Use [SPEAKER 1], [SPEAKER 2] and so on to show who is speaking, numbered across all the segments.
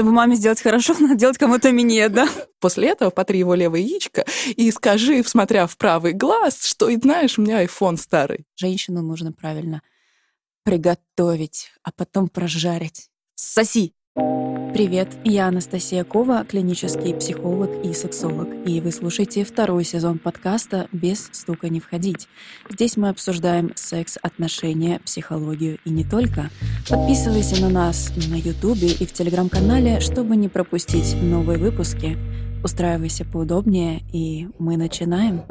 [SPEAKER 1] Чтобы маме сделать хорошо, надо делать кому-то минет, да?
[SPEAKER 2] После этого потри его левое яичко и скажи, смотря в правый глаз, что, и знаешь, у меня iPhone старый.
[SPEAKER 1] Женщину нужно правильно приготовить, а потом прожарить. Соси! Привет, я Анастасия Кова, клинический психолог и сексолог, и вы слушаете второй сезон подкаста «Без стука не входить». Здесь мы обсуждаем секс, отношения, психологию и не только. Подписывайся на нас на Ютубе и в Телеграм-канале, чтобы не пропустить новые выпуски. Устраивайся поудобнее, и мы начинаем.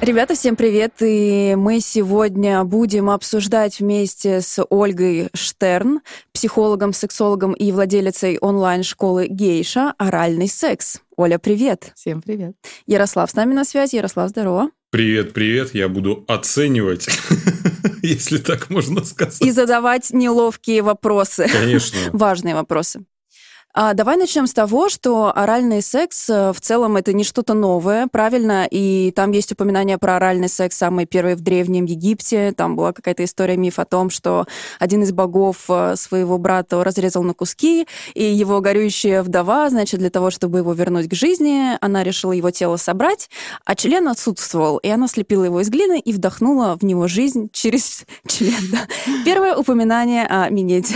[SPEAKER 1] Ребята, всем привет! И мы сегодня будем обсуждать вместе с Ольгой Штерн, психологом, сексологом и владелицей онлайн-школы Гейша, оральный секс. Оля, привет!
[SPEAKER 2] Всем привет!
[SPEAKER 1] Ярослав с нами на связи. Ярослав, здорово!
[SPEAKER 3] Привет, привет. Я буду оценивать, если так можно сказать.
[SPEAKER 1] И задавать неловкие вопросы.
[SPEAKER 3] Конечно.
[SPEAKER 1] Важные вопросы. А давай начнем с того, что оральный секс э, в целом это не что-то новое, правильно? И там есть упоминание про оральный секс самый первый в Древнем Египте. Там была какая-то история, миф о том, что один из богов э, своего брата разрезал на куски, и его горюющая вдова, значит, для того, чтобы его вернуть к жизни, она решила его тело собрать, а член отсутствовал, и она слепила его из глины и вдохнула в него жизнь через член. Первое упоминание о минете.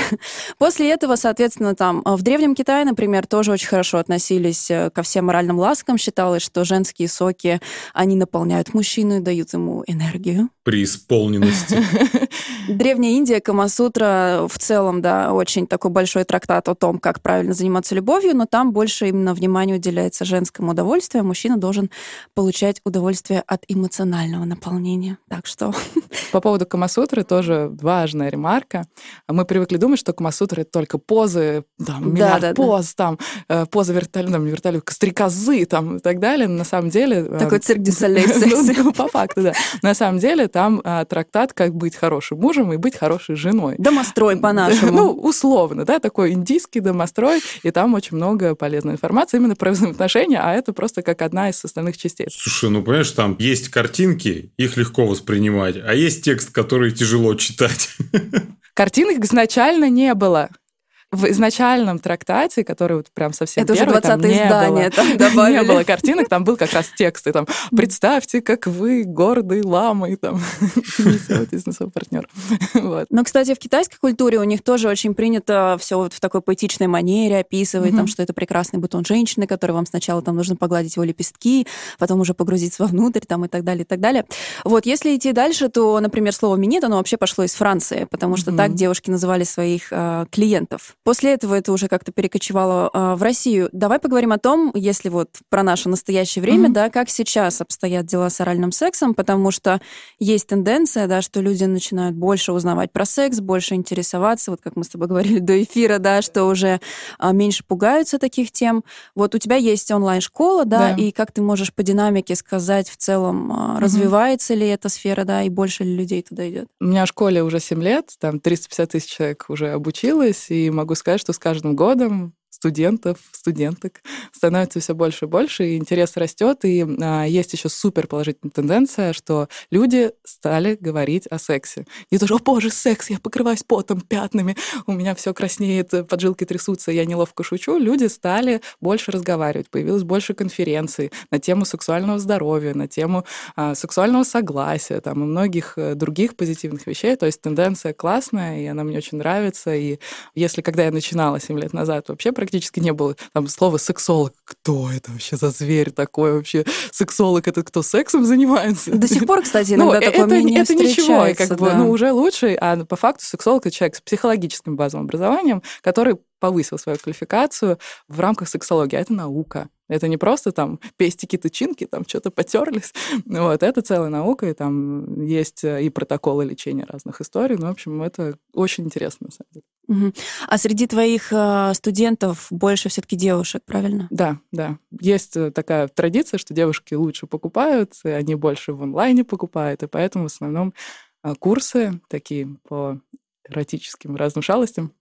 [SPEAKER 1] После этого, соответственно, там в Древнем Китае Китае, например, тоже очень хорошо относились э, ко всем моральным ласкам. Считалось, что женские соки, они наполняют мужчину и дают ему энергию.
[SPEAKER 3] При исполненности.
[SPEAKER 1] Древняя Индия, Камасутра в целом, да, очень такой большой трактат о том, как правильно заниматься любовью, но там больше именно внимание уделяется женскому удовольствию, а мужчина должен получать удовольствие от эмоционального наполнения. Так что...
[SPEAKER 2] По поводу Камасутры тоже важная ремарка. Мы привыкли думать, что Камасутра — это только позы, там, миллиард да, да, поз, там, э, поза вертолета, там, вертолет, стрекозы, там, и так далее. На самом деле...
[SPEAKER 1] Э, такой цирк Дюсалей.
[SPEAKER 2] Ну, по факту, да. На самом деле там э, трактат «Как быть хорошим мужем и быть хорошей женой».
[SPEAKER 1] Домострой по-нашему.
[SPEAKER 2] Ну, условно, да, такой индийский домострой, и там очень много полезной информации именно про взаимоотношения, а это просто как одна из составных частей.
[SPEAKER 3] Слушай, ну, понимаешь, там есть картинки, их легко воспринимать, а есть текст, который тяжело читать.
[SPEAKER 2] Картинок изначально не было в изначальном трактате, который вот прям совсем
[SPEAKER 1] Это
[SPEAKER 2] первый,
[SPEAKER 1] уже 20
[SPEAKER 2] там
[SPEAKER 1] издание,
[SPEAKER 2] там
[SPEAKER 1] добавили.
[SPEAKER 2] Не было картинок, там был как раз текст, и там «Представьте, как вы гордый ламой там несетесь на своего партнера». Вот.
[SPEAKER 1] Но, кстати, в китайской культуре у них тоже очень принято все вот в такой поэтичной манере описывать, там, что это прекрасный бутон женщины, который вам сначала там нужно погладить его лепестки, потом уже погрузиться вовнутрь, там, и так далее, и так далее. Вот, если идти дальше, то, например, слово «минет», оно вообще пошло из Франции, потому что так девушки называли своих э, клиентов. После этого это уже как-то перекочевало э, в Россию. Давай поговорим о том, если вот про наше настоящее время, mm-hmm. да, как сейчас обстоят дела с оральным сексом, потому что есть тенденция, да, что люди начинают больше узнавать про секс, больше интересоваться, вот как мы с тобой говорили до эфира, да, что уже э, меньше пугаются таких тем. Вот у тебя есть онлайн-школа, да, да, и как ты можешь по динамике сказать в целом, э, mm-hmm. развивается ли эта сфера, да, и больше ли людей туда идет?
[SPEAKER 2] У меня в школе уже 7 лет, там 350 тысяч человек уже обучилось, и могу сказать, что с каждым годом студентов, студенток становится все больше и больше, и интерес растет, и а, есть еще супер положительная тенденция, что люди стали говорить о сексе. И тоже, о боже, секс, я покрываюсь потом, пятнами, у меня все краснеет, поджилки трясутся, я неловко шучу. Люди стали больше разговаривать, появилось больше конференций на тему сексуального здоровья, на тему а, сексуального согласия, там, и многих э, других позитивных вещей. То есть тенденция классная, и она мне очень нравится. И если, когда я начинала 7 лет назад, вообще про практически не было. Там слово сексолог. Кто это вообще за зверь такой вообще? Сексолог это кто сексом занимается?
[SPEAKER 1] До сих пор, кстати, иногда ну, такое
[SPEAKER 2] это,
[SPEAKER 1] мнение
[SPEAKER 2] это ничего, как
[SPEAKER 1] да.
[SPEAKER 2] бы, ну уже лучше, а по факту сексолог это человек с психологическим базовым образованием, который повысил свою квалификацию в рамках сексологии. А это наука. Это не просто там пестики-тычинки, там что-то потерлись. Вот, это целая наука, и там есть э, и протоколы лечения разных историй. Ну, в общем, это очень интересно, на самом деле.
[SPEAKER 1] Угу. А среди твоих э, студентов больше все-таки девушек, правильно?
[SPEAKER 2] Да, да. Есть э, такая традиция, что девушки лучше покупают, и они больше в онлайне покупают, и поэтому в основном курсы такие по эротическим разным шалостям,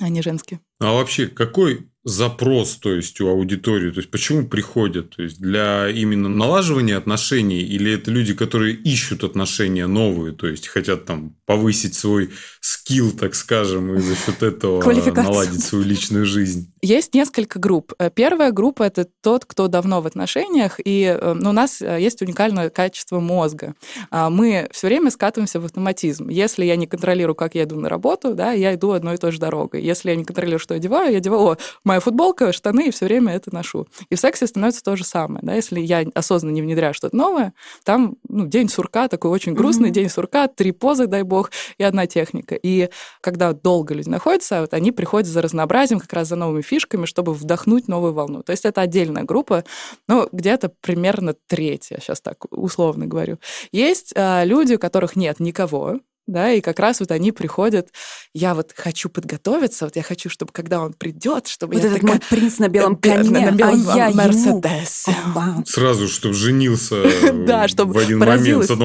[SPEAKER 2] они женские.
[SPEAKER 3] А вообще, какой запрос, то есть у аудитории, то есть почему приходят, то есть для именно налаживания отношений или это люди, которые ищут отношения новые, то есть хотят там повысить свой скилл, так скажем, и за счет этого наладить свою личную жизнь?
[SPEAKER 2] Есть несколько групп. Э, первая группа — это тот, кто давно в отношениях, и э, ну, у нас э, есть уникальное качество мозга. А, мы все время скатываемся в автоматизм. Если я не контролирую, как я иду на работу, да, я иду одной и той же дорогой. Если я не контролирую, что я одеваю, я одеваю, о, моя футболка, штаны, и все время это ношу. И в сексе становится то же самое. Да? Если я осознанно не внедряю что-то новое, там ну, день сурка, такой очень грустный mm-hmm. день сурка, три позы, дай бог, и одна техника. И когда долго люди находятся, вот они приходят за разнообразием, как раз за новыми фишками, чтобы вдохнуть новую волну. То есть это отдельная группа, ну, где-то примерно третья, сейчас так условно говорю. Есть а, люди, у которых нет никого, да, и как раз вот они приходят, я вот хочу подготовиться, вот я хочу, чтобы когда он придет, чтобы
[SPEAKER 1] вот
[SPEAKER 2] я
[SPEAKER 1] этот
[SPEAKER 2] такая...
[SPEAKER 1] мой принц на белом коне,
[SPEAKER 2] на, на белом
[SPEAKER 1] а я
[SPEAKER 2] Мерседесе.
[SPEAKER 3] Сразу, чтобы женился
[SPEAKER 2] да, чтобы
[SPEAKER 3] в один момент.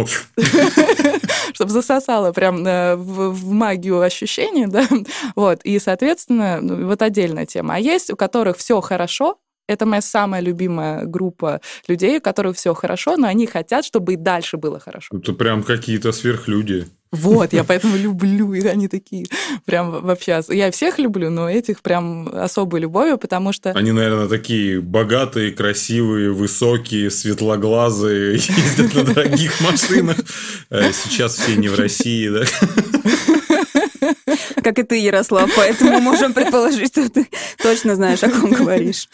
[SPEAKER 2] Чтобы засосало прям э, в магию ощущений, да, вот, и, соответственно, ну, вот отдельная тема. А есть, у которых все хорошо, это моя самая любимая группа людей, у которых все хорошо, но они хотят, чтобы и дальше было хорошо.
[SPEAKER 3] Это прям какие-то сверхлюди.
[SPEAKER 2] Вот, я поэтому люблю их, они такие прям вообще... Я всех люблю, но этих прям особой любовью, потому что...
[SPEAKER 3] Они, наверное, такие богатые, красивые, высокие, светлоглазые, ездят на дорогих машинах. Э, сейчас все не в России, да?
[SPEAKER 1] Как и ты, Ярослав, поэтому можем предположить, что ты точно знаешь, о ком говоришь.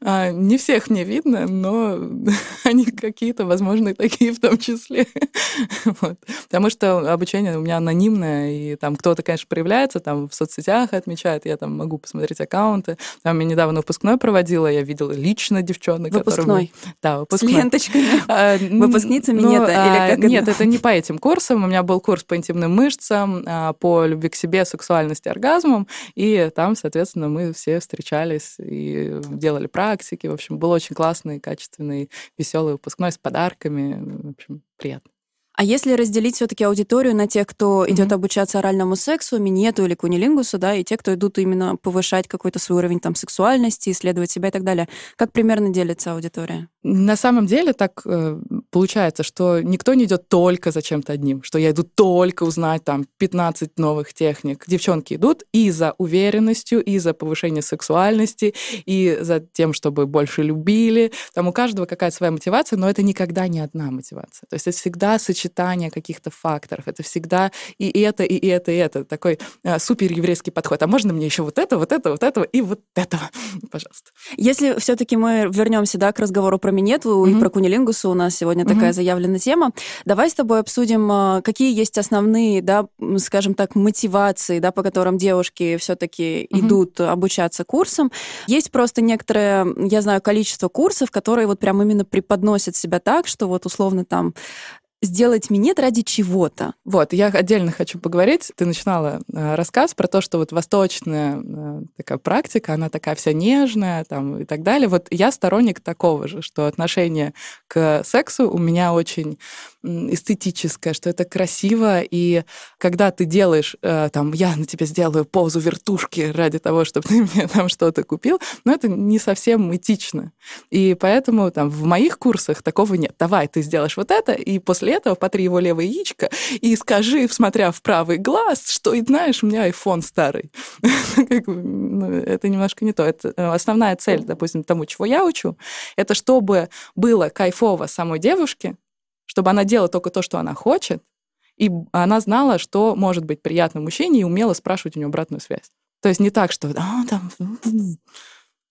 [SPEAKER 2] А, не всех мне видно, но они какие-то, возможно, и такие в том числе. вот. Потому что обучение у меня анонимное, и там кто-то, конечно, проявляется, там в соцсетях отмечает, я там могу посмотреть аккаунты. Там я недавно выпускной проводила, я видела лично девчонок,
[SPEAKER 1] Выпускной?
[SPEAKER 2] Которые... Да, выпускной.
[SPEAKER 1] С ленточками? А, Выпускницами ну, нет?
[SPEAKER 2] А, или как нет, это не по этим курсам. У меня был курс по интимным мышцам, а, по любви к себе, сексуальности, оргазмам, и там, соответственно, мы все встречались и делали практики. В общем, был очень классный, качественный, веселый выпускной с подарками. В общем, приятно.
[SPEAKER 1] А если разделить все-таки аудиторию на тех, кто mm-hmm. идет обучаться оральному сексу, минету или кунилингусу, да, и те, кто идут именно повышать какой-то свой уровень там сексуальности, исследовать себя и так далее, как примерно делится аудитория?
[SPEAKER 2] На самом деле так э, получается, что никто не идет только за чем-то одним, что я иду только узнать там 15 новых техник. Девчонки идут и за уверенностью, и за повышение сексуальности, и за тем, чтобы больше любили. Там у каждого какая-то своя мотивация, но это никогда не одна мотивация. То есть это всегда сочетание каких-то факторов. Это всегда и это, и это, и это. Такой э, супер еврейский подход. А можно мне еще вот это, вот это, вот этого и вот этого? Пожалуйста.
[SPEAKER 1] Если все-таки мы вернемся да, к разговору про Минету mm-hmm. и про Кунилингусу, у нас сегодня mm-hmm. такая заявленная тема, давай с тобой обсудим, э, какие есть основные, да, скажем так, мотивации, да, по которым девушки все-таки mm-hmm. идут обучаться курсам. Есть просто некоторое, я знаю, количество курсов, которые вот прям именно преподносят себя так, что вот условно там сделать минет ради чего-то.
[SPEAKER 2] Вот, я отдельно хочу поговорить. Ты начинала э, рассказ про то, что вот восточная э, такая практика, она такая вся нежная там, и так далее. Вот я сторонник такого же, что отношение к сексу у меня очень эстетическое, что это красиво, и когда ты делаешь, э, там, я на тебе сделаю позу вертушки ради того, чтобы ты мне там что-то купил, но это не совсем этично. И поэтому там в моих курсах такого нет. Давай, ты сделаешь вот это, и после этого потри его левое яичко и скажи, смотря в правый глаз, что, знаешь, у меня iPhone старый. Ну, это немножко не то. Это э, основная цель, допустим, тому, чего я учу, это чтобы было кайфово самой девушке, чтобы она делала только то, что она хочет, и она знала, что может быть приятно мужчине, и умела спрашивать у него обратную связь. То есть не так, что а, там,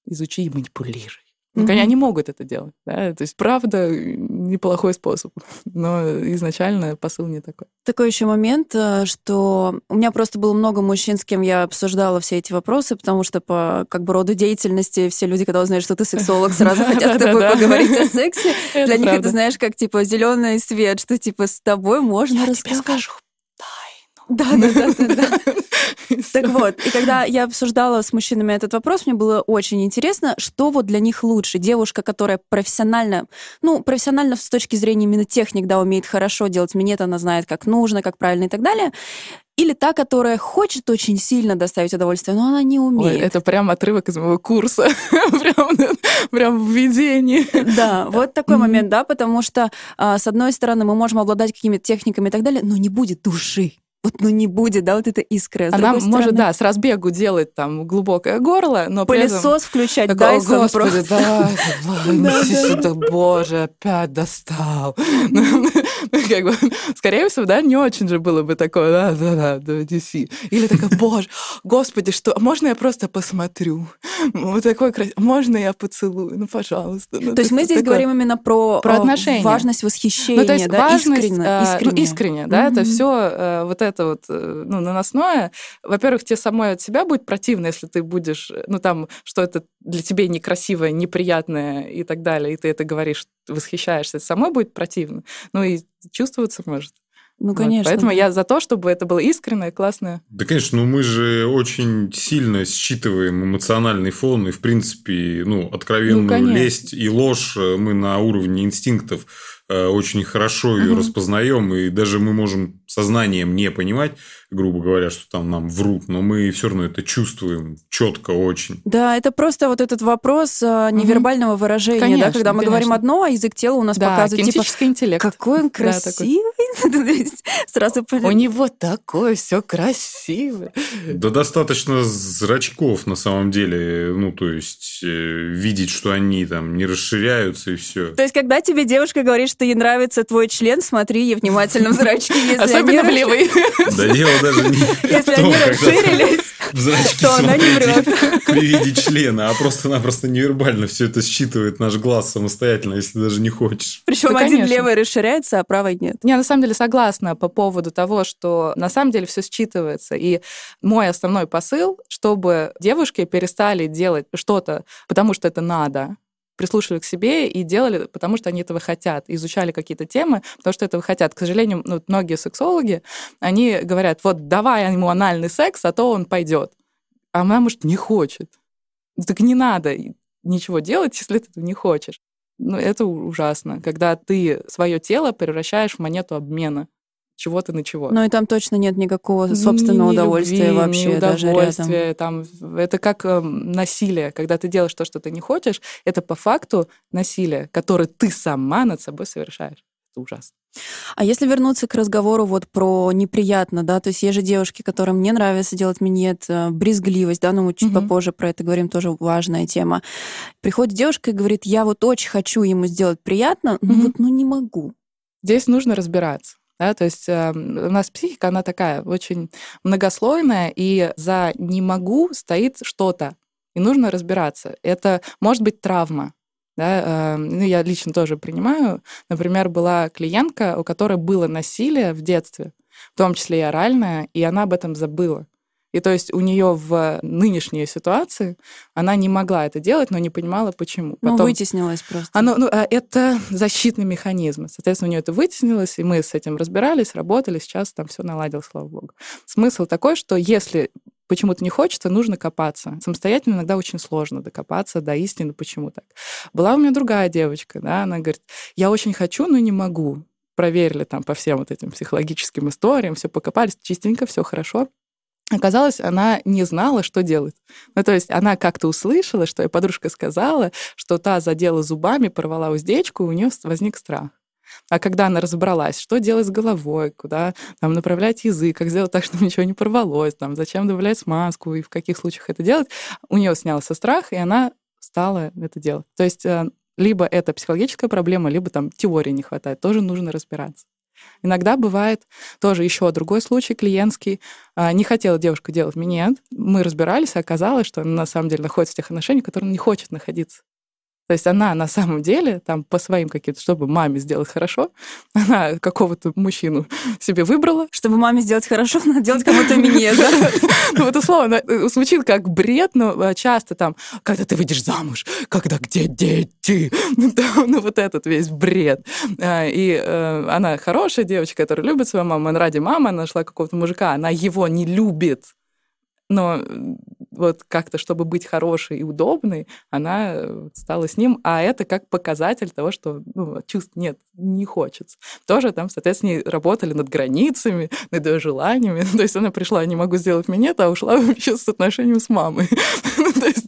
[SPEAKER 2] изучи и манипулируй. Mm-hmm. Они могут это делать. Да? То есть, правда, неплохой способ. Но изначально посыл не такой.
[SPEAKER 1] Такой еще момент, э, что у меня просто было много мужчин, с кем я обсуждала все эти вопросы, потому что по как бы роду деятельности все люди, когда узнают, что ты сексолог, сразу хотят с тобой поговорить о сексе. Для них это, знаешь, как типа зеленый свет, что типа с тобой можно рассказать.
[SPEAKER 2] Я тебе скажу
[SPEAKER 1] да, да, да, да, да. Так вот, и когда я обсуждала с мужчинами этот вопрос, мне было очень интересно, что вот для них лучше. Девушка, которая профессионально, ну, профессионально с точки зрения именно техник, да, умеет хорошо делать минет, она знает, как нужно, как правильно и так далее. или та, которая хочет очень сильно доставить удовольствие, но она не умеет.
[SPEAKER 2] Ой, это прям отрывок из моего курса. прям, прям введение.
[SPEAKER 1] Да, вот такой момент, да, потому что, а, с одной стороны, мы можем обладать какими-то техниками и так далее, но не будет души вот ну не будет, да, вот эта искра.
[SPEAKER 2] С Она может, да, с разбегу делать там глубокое горло, но
[SPEAKER 1] Пылесос включать, да,
[SPEAKER 2] просто. да, сюда, боже, опять достал. Как бы, скорее всего, да, не очень же было бы такое, да, да, да, да, DC. Или такое, боже, господи, что, можно я просто посмотрю? Вот такой красивый, можно я поцелую? Ну, пожалуйста. Ну,
[SPEAKER 1] то есть мы здесь говорим именно про,
[SPEAKER 2] про отношения.
[SPEAKER 1] важность восхищения, ну, то есть
[SPEAKER 2] да, важность, искренне, искренне. Ну, искренне, да, это все вот это это вот э, ну, наносное, во-первых, тебе самой от себя будет противно, если ты будешь, э, ну там, что это для тебя некрасивое, неприятное и так далее, и ты это говоришь, восхищаешься, самой будет противно. Ну и чувствоваться может.
[SPEAKER 1] Ну, конечно. Вот,
[SPEAKER 2] поэтому да. я за то, чтобы это было искреннее, классное.
[SPEAKER 3] Да, конечно, ну мы же очень сильно считываем эмоциональный фон, и, в принципе, ну, откровенную ну, лесть и ложь э, мы на уровне инстинктов очень хорошо ее угу. распознаем, и даже мы можем сознанием не понимать, грубо говоря, что там нам врут, но мы все равно это чувствуем четко очень.
[SPEAKER 1] Да, это просто вот этот вопрос а, невербального выражения, конечно, да, когда мы конечно. говорим одно, а язык тела у нас да, показывает типа
[SPEAKER 2] интеллект.
[SPEAKER 1] какой он красивый,
[SPEAKER 2] сразу У него такое все красивое.
[SPEAKER 3] Да достаточно зрачков на самом деле, ну то есть э, видеть, что они там не расширяются и все.
[SPEAKER 1] То есть когда тебе девушка говорит, что ей нравится твой член, смотри ей внимательно в зрачки, если
[SPEAKER 2] Особенно в левый.
[SPEAKER 3] Да дело даже не
[SPEAKER 1] Если они расширились,
[SPEAKER 3] в зрачки то она не врет. При виде члена, а просто-напросто невербально все это считывает наш глаз самостоятельно, если даже не хочешь.
[SPEAKER 1] Причем один левый расширяется, а правый нет.
[SPEAKER 2] Я на самом деле согласна по поводу того, что на самом деле все считывается. И мой основной посыл, чтобы девушки перестали делать что-то, потому что это надо, прислушивали к себе и делали, потому что они этого хотят, изучали какие-то темы, потому что этого хотят. К сожалению, ну, многие сексологи, они говорят, вот давай ему анальный секс, а то он пойдет. А она, может, не хочет. Так не надо ничего делать, если ты не хочешь. Ну, это ужасно, когда ты свое тело превращаешь в монету обмена чего-то на чего.
[SPEAKER 1] Ну и там точно нет никакого собственного ни, ни удовольствия любви, вообще ни
[SPEAKER 2] удовольствия, Там, это как э, насилие. Когда ты делаешь то, что ты не хочешь, это по факту насилие, которое ты сама над собой совершаешь. Это ужасно.
[SPEAKER 1] А если вернуться к разговору вот про неприятно, да, то есть есть же девушки, которым не нравится делать минет, э, брезгливость, да, но мы чуть угу. попозже про это говорим, тоже важная тема. Приходит девушка и говорит, я вот очень хочу ему сделать приятно, но вот ну не могу.
[SPEAKER 2] Здесь нужно разбираться. Да, то есть э, у нас психика, она такая очень многослойная, и за «не могу» стоит что-то, и нужно разбираться. Это может быть травма, да, э, ну, я лично тоже принимаю. Например, была клиентка, у которой было насилие в детстве, в том числе и оральное, и она об этом забыла. И то есть у нее в нынешней ситуации она не могла это делать, но не понимала, почему.
[SPEAKER 1] Ну, Потом... Ну, вытеснилось просто.
[SPEAKER 2] Оно, ну, а это защитный механизм. Соответственно, у нее это вытеснилось, и мы с этим разбирались, работали, сейчас там все наладилось, слава богу. Смысл такой, что если почему-то не хочется, нужно копаться. Самостоятельно иногда очень сложно докопаться до истины, почему так. Была у меня другая девочка, да, она говорит, я очень хочу, но не могу. Проверили там по всем вот этим психологическим историям, все покопались, чистенько, все хорошо. Оказалось, она не знала, что делать. Ну, то есть она как-то услышала, что ее подружка сказала, что та задела зубами, порвала уздечку, и у нее возник страх. А когда она разобралась, что делать с головой, куда там, направлять язык, как сделать так, чтобы ничего не порвалось, там, зачем добавлять смазку и в каких случаях это делать, у нее снялся страх, и она стала это делать. То есть э, либо это психологическая проблема, либо там теории не хватает. Тоже нужно разбираться. Иногда бывает тоже еще другой случай клиентский. А, не хотела девушка делать минет. Мы разбирались, и оказалось, что она на самом деле находится в тех отношениях, в которых не хочет находиться. То есть она на самом деле, там, по своим каким-то, чтобы маме сделать хорошо, она какого-то мужчину себе выбрала.
[SPEAKER 1] Чтобы маме сделать хорошо, надо делать кому-то минет.
[SPEAKER 2] Ну, вот условно, э, звучит как бред, но э, часто там, когда ты выйдешь замуж, когда где дети, ну, вот этот весь бред. А, и э, она хорошая девочка, которая любит свою маму, она ради мамы, она нашла какого-то мужика, она его не любит, но вот как-то, чтобы быть хорошей и удобной, она э, стала с ним, а это как показатель того, что ну, чувств нет, не хочется. Тоже там, соответственно, работали над границами, над ее желаниями. То есть она пришла, не могу сделать минет, а ушла вообще с отношением с мамой. То есть,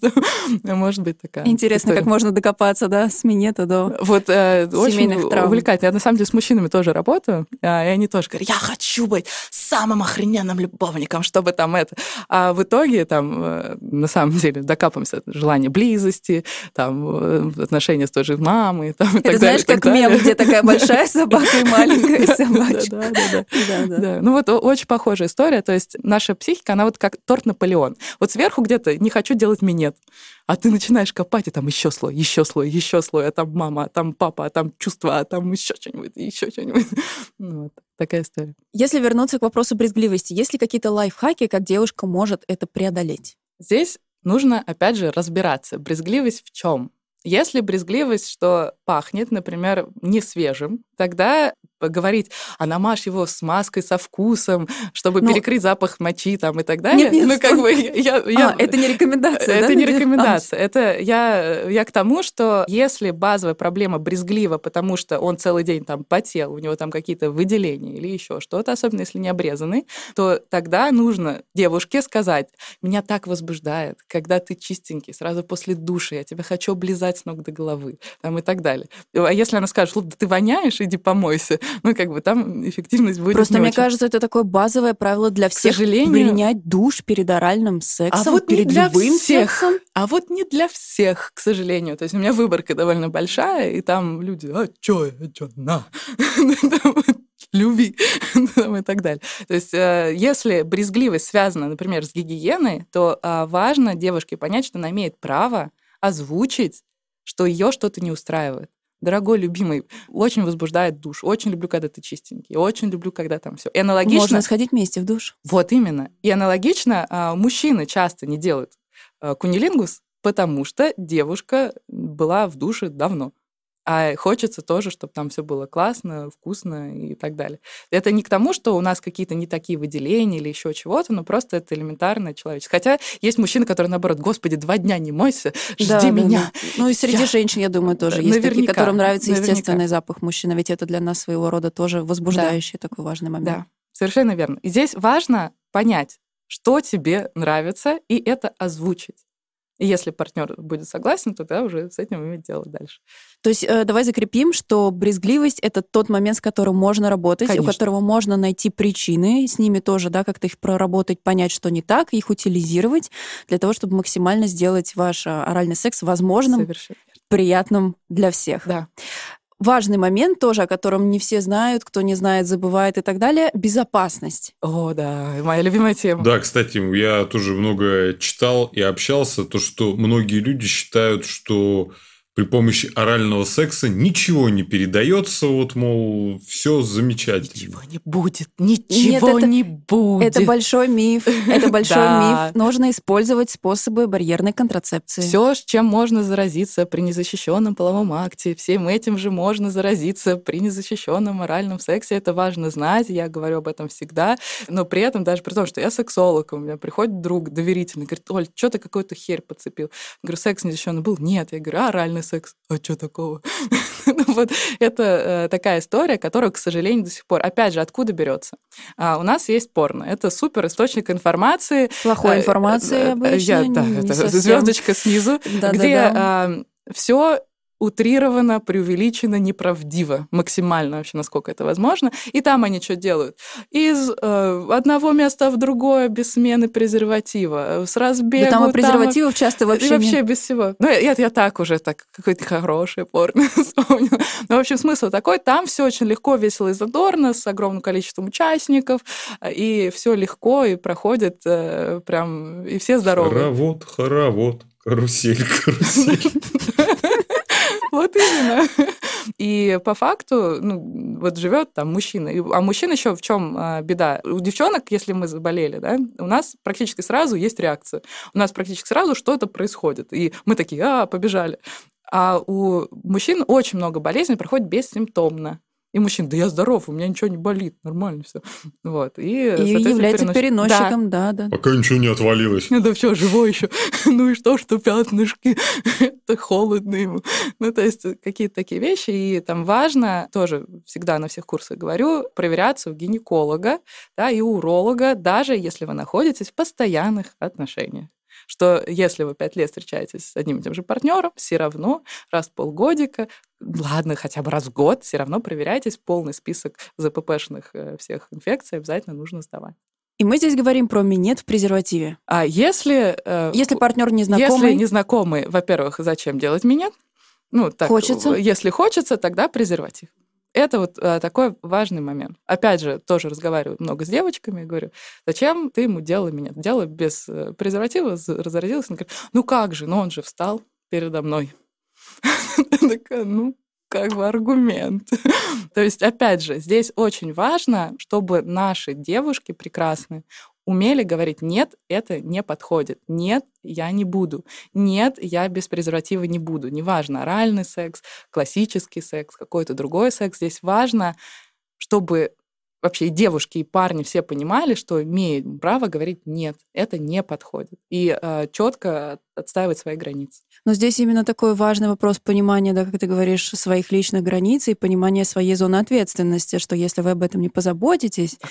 [SPEAKER 2] может быть, такая
[SPEAKER 1] Интересно, как можно докопаться, да, с минета до
[SPEAKER 2] Вот э, очень увлекательно. Я, на самом деле, с мужчинами тоже работаю, а, и они тоже говорят, я хочу быть самым охрененным любовником, чтобы там это... А в итоге там, э, на самом деле, докапываемся желание близости, там, э, отношения с той же мамой, там, и
[SPEAKER 1] Это так знаешь,
[SPEAKER 2] далее,
[SPEAKER 1] как мем, где такая большая собака и маленькая собачка.
[SPEAKER 2] Да, да, да. Ну вот очень похожая история. То есть наша психика, она вот как торт Наполеон. Вот сверху где-то не хочу делать минет. А ты начинаешь копать, и там еще слой, еще слой, еще слой, а там мама, а там папа, а там чувства, а там еще что-нибудь, еще что-нибудь. Ну, вот такая история.
[SPEAKER 1] Если вернуться к вопросу брезгливости, есть ли какие-то лайфхаки, как девушка может это преодолеть?
[SPEAKER 2] Здесь нужно, опять же, разбираться. Брезгливость в чем? Если брезгливость, что пахнет, например, не свежим, тогда говорить, а намажь его смазкой со вкусом, чтобы. Ну, перекрыть запах мочи там и так далее.
[SPEAKER 1] Нет, нет,
[SPEAKER 2] ну, как бы я,
[SPEAKER 1] я... А, это не рекомендация,
[SPEAKER 2] Это
[SPEAKER 1] да?
[SPEAKER 2] не рекомендация. А. Это я, я к тому, что если базовая проблема брезглива, потому что он целый день там потел, у него там какие-то выделения или еще что-то, особенно если не обрезанный, то тогда нужно девушке сказать, меня так возбуждает, когда ты чистенький, сразу после душа, я тебя хочу облизать с ног до головы, там и так далее. А если она скажет, да ты воняешь, иди помойся, ну, как бы там эффективность будет
[SPEAKER 1] Просто мне
[SPEAKER 2] очень.
[SPEAKER 1] кажется, это такое базовое правило для всех. К сожалению... Принять душ перед оральным сексом,
[SPEAKER 2] а вот
[SPEAKER 1] перед
[SPEAKER 2] не для
[SPEAKER 1] любым
[SPEAKER 2] всех.
[SPEAKER 1] сексом.
[SPEAKER 2] А вот не для всех, к сожалению. То есть у меня выборка довольно большая, и там люди, а чё, а чё, на. люби и так далее. То есть э, если брезгливость связана, например, с гигиеной, то а, важно девушке понять, что она имеет право озвучить, что ее что-то не устраивает дорогой, любимый, очень возбуждает душ. Очень люблю, когда ты чистенький. Очень люблю, когда там все. И аналогично...
[SPEAKER 1] Можно сходить вместе в душ.
[SPEAKER 2] Вот именно. И аналогично а, мужчины часто не делают а, кунилингус, потому что девушка была в душе давно а хочется тоже, чтобы там все было классно, вкусно и так далее. Это не к тому, что у нас какие-то не такие выделения или еще чего-то, но просто это элементарное человеческое. Хотя есть мужчины, которые, наоборот, господи, два дня не мойся, жди да, меня. Да,
[SPEAKER 1] да. Ну и среди я... женщин, я думаю, тоже есть наверняка, такие, которым нравится наверняка. естественный запах мужчины, ведь это для нас своего рода тоже возбуждающий да. такой важный момент.
[SPEAKER 2] Да, совершенно верно. И здесь важно понять, что тебе нравится, и это озвучить. Если партнер будет согласен, то тогда уже с этим иметь дело дальше.
[SPEAKER 1] То есть э, давай закрепим, что брезгливость это тот момент, с которым можно работать, Конечно. у которого можно найти причины, с ними тоже, да, как-то их проработать, понять, что не так, их утилизировать для того, чтобы максимально сделать ваш а, оральный секс возможным, Совершенно. приятным для всех.
[SPEAKER 2] Да
[SPEAKER 1] важный момент тоже, о котором не все знают, кто не знает, забывает и так далее, безопасность.
[SPEAKER 2] О, да, моя любимая тема.
[SPEAKER 3] Да, кстати, я тоже много читал и общался, то, что многие люди считают, что при помощи орального секса ничего не передается, вот, мол, все замечательно.
[SPEAKER 2] Ничего не будет, ничего Нет, это, не будет.
[SPEAKER 1] Это большой миф, это большой миф. Нужно использовать способы барьерной контрацепции.
[SPEAKER 2] Все, с чем можно заразиться при незащищенном половом акте, всем этим же можно заразиться при незащищенном оральном сексе. Это важно знать, я говорю об этом всегда. Но при этом, даже при том, что я сексолог, у меня приходит друг доверительный, говорит, Оль, что ты какой-то херь подцепил? Я говорю, секс незащищенный был? Нет. Я говорю, оральный секс. А что такого? ну, вот это э, такая история, которая, к сожалению, до сих пор, опять же, откуда берется? А, у нас есть порно. Это супер источник информации.
[SPEAKER 1] Плохой э, информации э, обычно. Я,
[SPEAKER 2] да, это звездочка снизу, где. А, все утрировано, преувеличено, неправдиво, максимально вообще, насколько это возможно. И там они что делают? Из э, одного места в другое без смены презерватива, с разбегу. Да
[SPEAKER 1] там и презервативов там, часто вообще
[SPEAKER 2] Вообще нет. без всего. Ну, я, я так уже так, какой-то хороший порно вспомнила. Ну, в общем, смысл такой, там все очень легко, весело и задорно, с огромным количеством участников, и все легко, и проходит э, прям, и все здоровы.
[SPEAKER 3] Хоровод, хоровод, карусель, карусель.
[SPEAKER 2] Вот именно. И по факту, ну, вот живет там мужчина. А мужчина еще в чем а, беда? У девчонок, если мы заболели, да, у нас практически сразу есть реакция. У нас практически сразу что-то происходит. И мы такие, а, побежали. А у мужчин очень много болезней проходит бессимптомно. И мужчина, да я здоров, у меня ничего не болит, нормально все. Вот. И,
[SPEAKER 1] и является перенос... переносчиком, да. да,
[SPEAKER 3] да. Пока ничего не отвалилось.
[SPEAKER 2] Да все, живой еще. ну и что, что пятнышки? Это холодно ему. Ну, то есть какие-то такие вещи. И там важно, тоже всегда на всех курсах говорю, проверяться у гинеколога да, и уролога, даже если вы находитесь в постоянных отношениях что если вы пять лет встречаетесь с одним и тем же партнером, все равно раз в полгодика, ладно, хотя бы раз в год, все равно проверяйтесь, полный список ЗППшных э, всех инфекций обязательно нужно сдавать.
[SPEAKER 1] И мы здесь говорим про минет в презервативе.
[SPEAKER 2] А если...
[SPEAKER 1] Э, если партнер незнакомый...
[SPEAKER 2] Если незнакомый, во-первых, зачем делать минет? Ну, так,
[SPEAKER 1] хочется.
[SPEAKER 2] Если хочется, тогда презерватив. Это вот а, такой важный момент. Опять же, тоже разговариваю много с девочками, говорю, зачем ты ему делала меня? Дело без э, презерватива, разразилась. Она говорит, ну как же, ну он же встал передо мной. Такая, ну, как бы аргумент. То есть, опять же, здесь очень важно, чтобы наши девушки прекрасные умели говорить «нет, это не подходит», «нет, я не буду», «нет, я без презерватива не буду». Неважно, оральный секс, классический секс, какой-то другой секс. Здесь важно, чтобы вообще и девушки, и парни все понимали, что имеют право говорить «нет, это не подходит». И э, четко отстаивать свои границы.
[SPEAKER 1] Но здесь именно такой важный вопрос понимания, да, как ты говоришь, своих личных границ и понимания своей зоны ответственности, что если вы об этом не позаботитесь,
[SPEAKER 2] а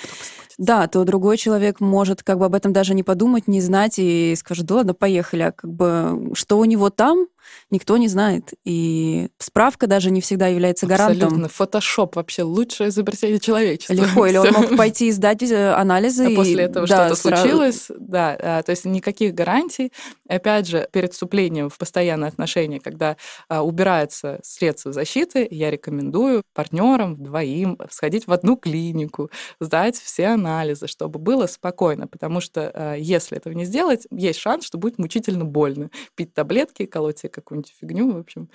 [SPEAKER 1] да, то другой человек может как бы об этом даже не подумать, не знать и скажет, да ладно, поехали, а как бы что у него там, никто не знает. И справка даже не всегда является гарантом.
[SPEAKER 2] Абсолютно. Фотошоп вообще лучшее изобретение человечества.
[SPEAKER 1] Легко. Или он мог пойти и сдать э, анализы.
[SPEAKER 2] А после этого да, что-то сразу... случилось. Да, а, то есть никаких гарантий. Опять же, перед вступлением в постоянные отношения, когда а, убирается средства защиты, я рекомендую партнерам, двоим сходить в одну клинику, сдать все анализы, чтобы было спокойно. Потому что а, если этого не сделать, есть шанс, что будет мучительно больно. Пить таблетки, колоть себе какую-нибудь фигню, в общем,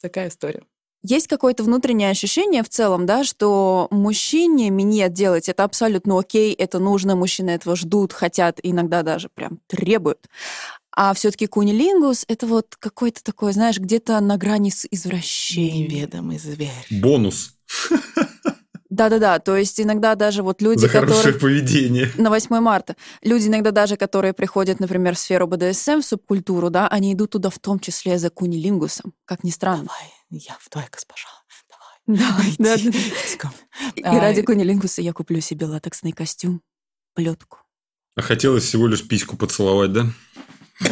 [SPEAKER 2] такая история.
[SPEAKER 1] Есть какое-то внутреннее ощущение в целом, да, что мужчине минет делать это абсолютно окей, это нужно, мужчины этого ждут, хотят, иногда даже прям требуют. А все-таки кунилингус — это вот какой-то такой, знаешь, где-то на грани с извращением.
[SPEAKER 2] Неведомый зверь.
[SPEAKER 3] Бонус.
[SPEAKER 1] Да-да-да, то есть иногда даже вот люди,
[SPEAKER 3] За
[SPEAKER 1] которые...
[SPEAKER 3] поведение.
[SPEAKER 1] На 8 марта. Люди иногда даже, которые приходят, например, в сферу БДСМ, в субкультуру, да, они идут туда в том числе за кунилингусом, как ни странно.
[SPEAKER 2] Давай, я в твоя госпожа.
[SPEAKER 1] Давай, да, да. И ради кунилингуса я куплю себе латексный костюм, плетку.
[SPEAKER 3] А хотелось всего лишь письку поцеловать, да?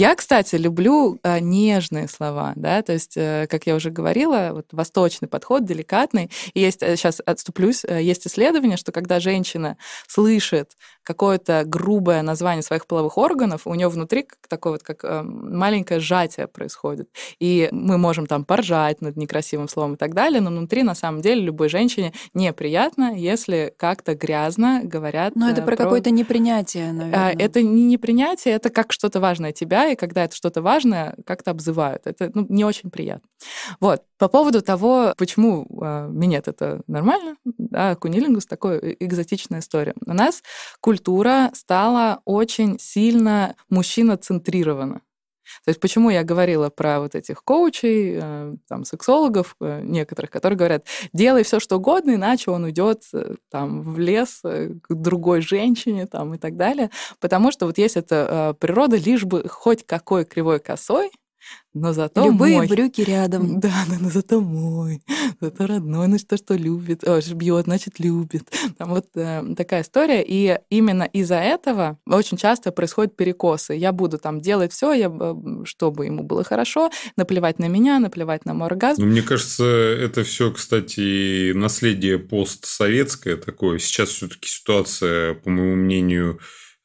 [SPEAKER 2] Я, кстати, люблю а, нежные слова, да, то есть, э, как я уже говорила, вот восточный подход, деликатный. И есть, сейчас э, отступлюсь, э, есть исследование, что когда женщина слышит какое-то грубое название своих половых органов, у нее внутри такое вот как маленькое сжатие происходит. И мы можем там поржать над некрасивым словом и так далее, но внутри, на самом деле, любой женщине неприятно, если как-то грязно говорят.
[SPEAKER 1] Но это про, про... какое-то непринятие, наверное.
[SPEAKER 2] Это не непринятие, это как что-то важное тебя, и когда это что-то важное, как-то обзывают. Это ну, не очень приятно. Вот. По поводу того, почему э, минет это нормально, да, кунилингус такая экзотичная история. У нас культура стала очень сильно мужчиноцентрирована. То есть почему я говорила про вот этих коучей, э, там, сексологов э, некоторых, которые говорят, делай все, что угодно, иначе он уйдет э, там в лес к другой женщине там и так далее. Потому что вот есть эта природа, лишь бы хоть какой кривой косой, но зато
[SPEAKER 1] Любые
[SPEAKER 2] мой.
[SPEAKER 1] брюки рядом.
[SPEAKER 2] Да, да, но зато мой, зато родной, значит, то, что любит, о, бьет, значит, любит. Там вот э, такая история. И именно из-за этого очень часто происходят перекосы. Я буду там делать все, я, чтобы ему было хорошо, наплевать на меня, наплевать на мой оргазм.
[SPEAKER 3] Ну, мне кажется, это все, кстати, наследие постсоветское такое. Сейчас все-таки ситуация, по моему мнению,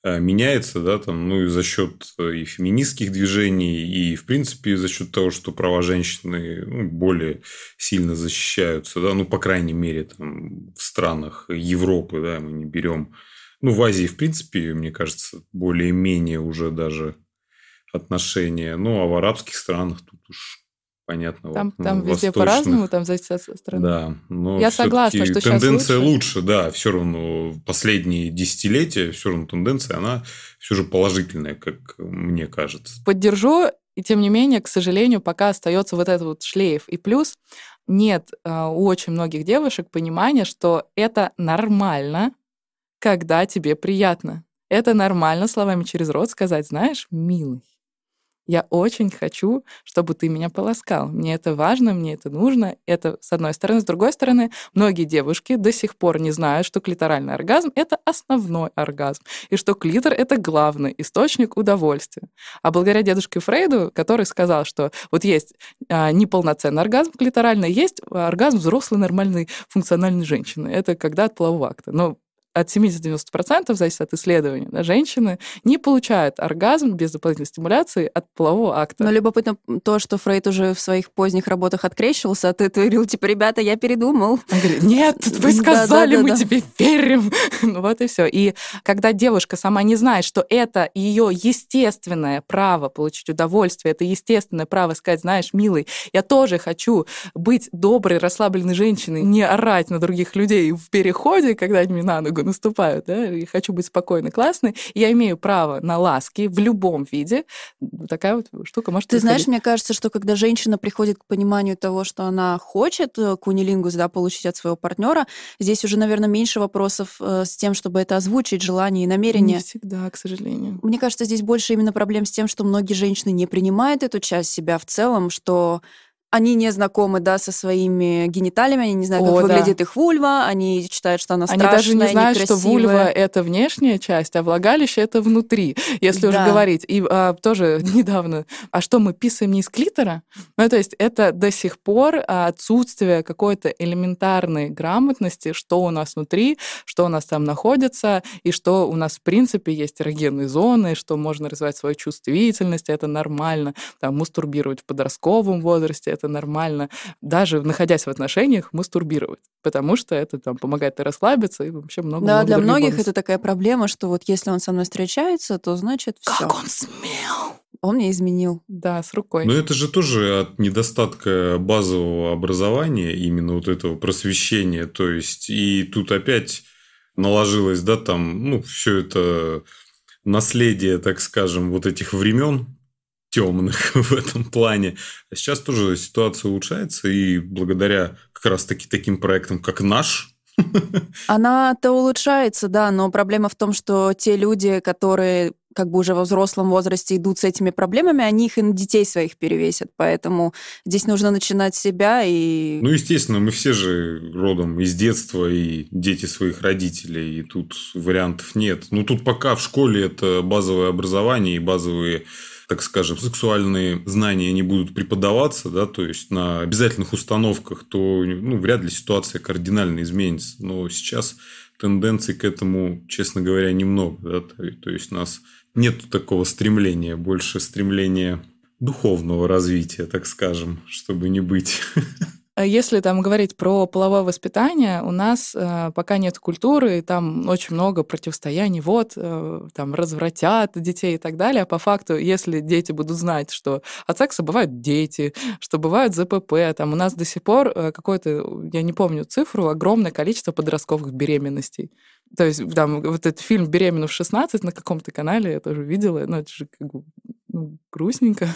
[SPEAKER 3] меняется, да, там, ну и за счет э, и феминистских движений, и, в принципе, за счет того, что права женщины ну, более сильно защищаются, да, ну, по крайней мере, там, в странах Европы, да, мы не берем, ну, в Азии, в принципе, мне кажется, более-менее уже даже отношения, ну, а в арабских странах тут уж понятно.
[SPEAKER 2] Там, вот, там ну, везде по-разному, там зависит от страны.
[SPEAKER 3] Да, но
[SPEAKER 2] я согласна, что
[SPEAKER 3] тенденция
[SPEAKER 2] лучше.
[SPEAKER 3] лучше, да, все равно последние десятилетия, все равно тенденция, она все же положительная, как мне кажется.
[SPEAKER 2] Поддержу, и тем не менее, к сожалению, пока остается вот этот вот шлейф. И плюс нет а, у очень многих девушек понимания, что это нормально, когда тебе приятно. Это нормально словами через рот сказать, знаешь, милый, я очень хочу, чтобы ты меня полоскал. Мне это важно, мне это нужно. Это с одной стороны. С другой стороны, многие девушки до сих пор не знают, что клиторальный оргазм — это основной оргазм, и что клитор — это главный источник удовольствия. А благодаря дедушке Фрейду, который сказал, что вот есть а, неполноценный оргазм клиторальный, есть оргазм взрослой нормальной функциональной женщины. Это когда от полового акта. Но от 70-90% зависит от исследования, да, женщины не получают оргазм без дополнительной стимуляции от полового акта.
[SPEAKER 1] Но любопытно то, что Фрейд уже в своих поздних работах открещивался, а ты говорил, типа, ребята, я передумал.
[SPEAKER 2] Он говорит, нет, вы сказали, мы тебе верим. Ну вот и все. И когда девушка сама не знает, что это ее естественное право получить удовольствие, это естественное право сказать, знаешь, милый, я тоже хочу быть доброй, расслабленной женщиной, не орать на других людей в переходе, когда они мне на ногу наступают, да, и хочу быть спокойной, классной, я имею право на ласки в любом виде. Такая вот штука может
[SPEAKER 1] Ты знаешь, мне кажется, что когда женщина приходит к пониманию того, что она хочет э, кунилингус, да, получить от своего партнера, здесь уже, наверное, меньше вопросов э, с тем, чтобы это озвучить, желание и намерение.
[SPEAKER 2] Не всегда, к сожалению.
[SPEAKER 1] Мне кажется, здесь больше именно проблем с тем, что многие женщины не принимают эту часть себя в целом, что они не знакомы, да, со своими гениталиями, они не знают, как О, выглядит да. их вульва, они считают, что она страшная,
[SPEAKER 2] Они даже не знают, что вульва — это внешняя часть, а влагалище — это внутри, если да. уже говорить. И а, тоже недавно, а что, мы писаем не из клитора? Ну, то есть это до сих пор отсутствие какой-то элементарной грамотности, что у нас внутри, что у нас там находится, и что у нас, в принципе, есть эрогенные зоны, что можно развивать свою чувствительность, это нормально, там, мастурбировать в подростковом возрасте, это нормально, даже находясь в отношениях, мастурбировать, потому что это там помогает и расслабиться, и вообще много
[SPEAKER 1] Да,
[SPEAKER 2] много
[SPEAKER 1] для многих
[SPEAKER 2] бонусов.
[SPEAKER 1] это такая проблема, что вот если он со мной встречается, то значит все.
[SPEAKER 2] Как он смел!
[SPEAKER 1] Он мне изменил.
[SPEAKER 2] Да, с рукой.
[SPEAKER 3] Но это же тоже от недостатка базового образования, именно вот этого просвещения. То есть, и тут опять наложилось, да, там, ну, все это наследие, так скажем, вот этих времен, темных в этом плане. А сейчас тоже ситуация улучшается, и благодаря как раз-таки таким проектам, как наш,
[SPEAKER 1] она-то улучшается, да, но проблема в том, что те люди, которые как бы уже во взрослом возрасте идут с этими проблемами, они их и на детей своих перевесят. Поэтому здесь нужно начинать себя и...
[SPEAKER 3] Ну, естественно, мы все же родом из детства и дети своих родителей, и тут вариантов нет. Ну, тут пока в школе это базовое образование и базовые так скажем, сексуальные знания не будут преподаваться, да, то есть на обязательных установках, то ну, вряд ли ситуация кардинально изменится. Но сейчас тенденций к этому, честно говоря, немного. Да, то, есть нас нет такого стремления, больше стремления духовного развития, так скажем, чтобы не быть
[SPEAKER 2] если там говорить про половое воспитание, у нас э, пока нет культуры, там очень много противостояний, вот, э, там, развратят детей и так далее. А по факту, если дети будут знать, что от секса бывают дети, что бывают ЗПП, там у нас до сих пор э, какое-то, я не помню цифру, огромное количество подростковых беременностей. То есть там вот этот фильм «Беременна в 16» на каком-то канале я тоже видела, ну это же как бы ну, грустненько.